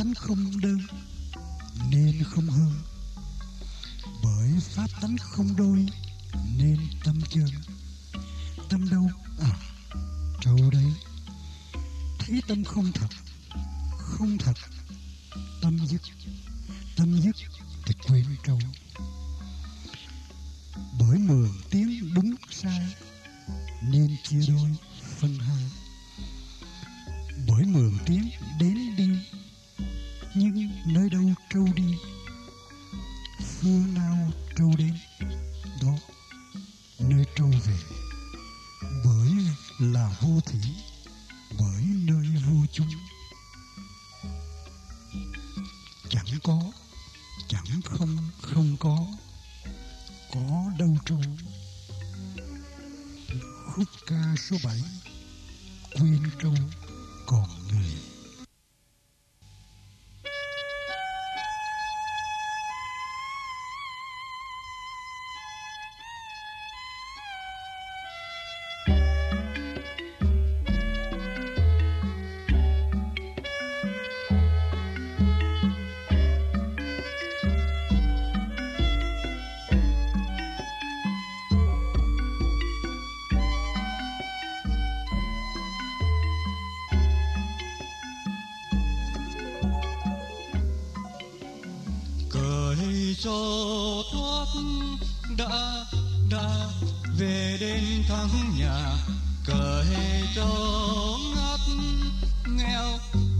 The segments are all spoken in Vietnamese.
tánh không đơn, nên không hơn. Bởi pháp tánh không đôi, nên tâm chân tâm đâu? À trâu đấy. Thấy tâm không thật không thật. Tâm dứt tâm dứt. Là vô thủy, bởi nơi vô chung. Chẳng có, chẳng không không có có đâu trốn khúc ca số 7 quyên trâu còn người cho thoát đã đã về đến thắng nhà. Cởi cho ngắt nghèo,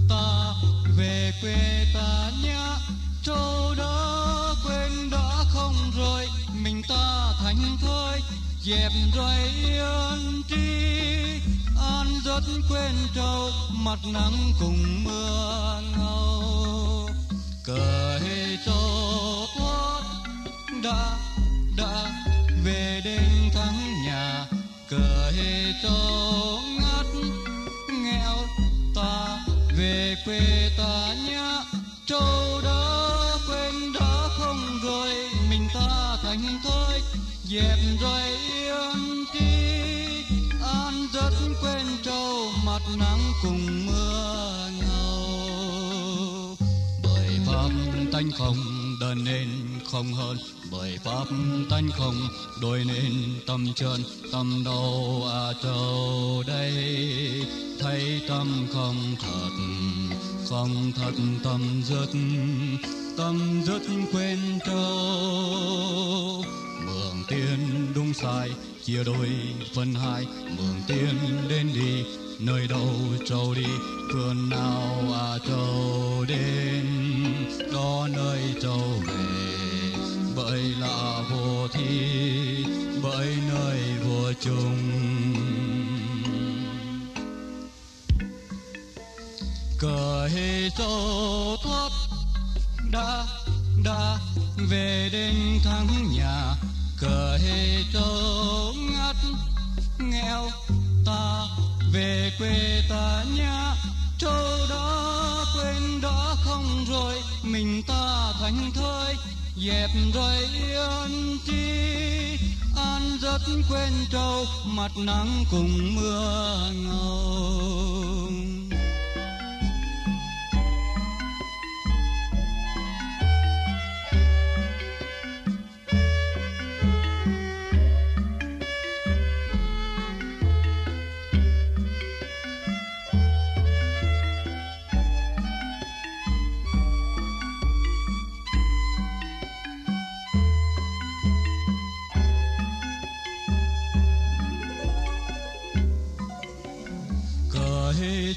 ta về quê ta nhá. Châu đó quên đã không rồi, mình ta thành thôi dẹp rồi yên tri an rất quên trâu mặt nắng cùng mưa ngâu. Cởi cho ngắt nghèo ta về quê ta nhá trâu đó quên đã không rồi, mình ta thành thôi dẹp rồi yên tri an rất quên trâu, mặt nắng cùng mưa ngâu bởi pháp tánh không đền nên không hơn, bởi pháp tánh không đôi nên tâm trơn, tâm đâu à châu đây. Thấy tâm không thật không thật tâm dứt tâm dứt quên trâu mường tiên đúng sai, chia đôi phân hai, mường tiên đến đi, nơi đâu trâu đi phương nào à trâu đến. Đó nơi trâu về bởi là vô thi, bởi nơi vô chung. Cởi sâu thoát đã đã về đến thắng nhà. Cởi sâu ngắt nghèo ta về quê ta nhá. Châu đó quên đó không rồi, mình ta thành thơi dẹp rồi yên chi an rất quên trâu mặt nắng cùng mưa ngâu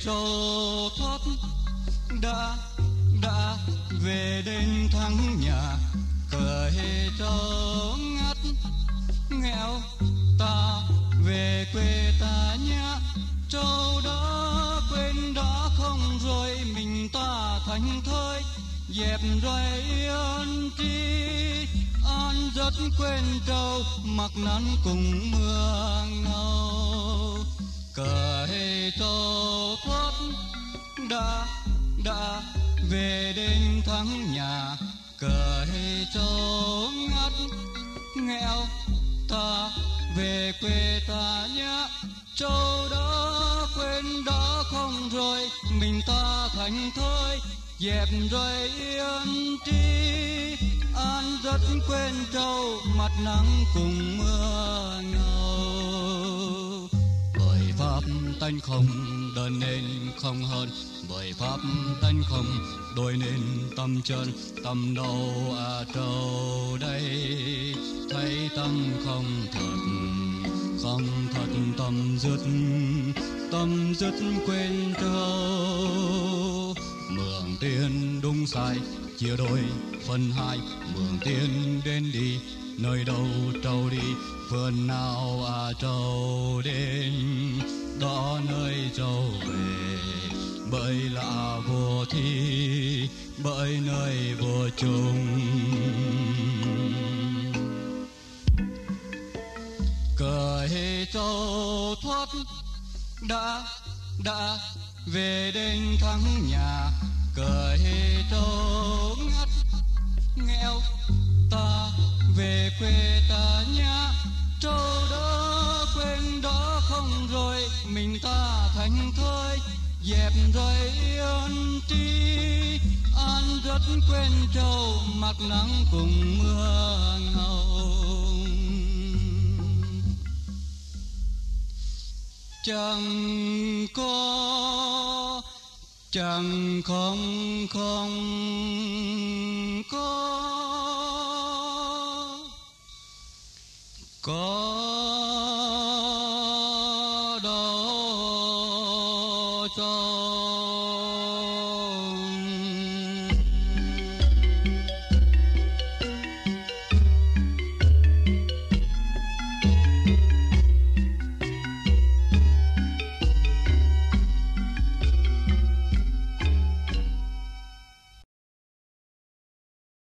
trâu thoát đã đã về đến thắng nhà. Cởi cho ngắt nghèo ta về quê ta nhá. Trâu đó quên đã không rồi mình ta thành thơi. Dẹp rồi yên chi, an rất quên trâu mặc nắng cùng mưa ngâu cởi cho thoát đã đã về đến thắng nhà. Cởi châu ngắt nghèo ta về quê ta nhé châu đã quên đó không rồi, mình ta thành thôi dẹp rồi yên tri an rất quên trâu, mặt nắng cùng mưa ngầu tánh không đơn nên không hơn. Bởi pháp tánh không đôi nên tâm chân tâm đâu à trâu đây. Thấy tâm không thật không thật tâm dứt tâm dứt quên trâu. Mường tiền đúng sai, chia đôi phân hai. Mường tiền đến đi, nơi đâu trâu đi vườn nào à trâu đến đó nơi trâu về bởi là vô thi bởi nơi vô chung cởi trâu thoát đã đã về đến thắng nhà. Cởi trâu ngắt nghèo, ta về quê ta nhá. Trâu đó dẹp dây yên tri, an rất quên trâu mặt nắng cùng mưa ngâu chẳng có, chẳng không không có. Có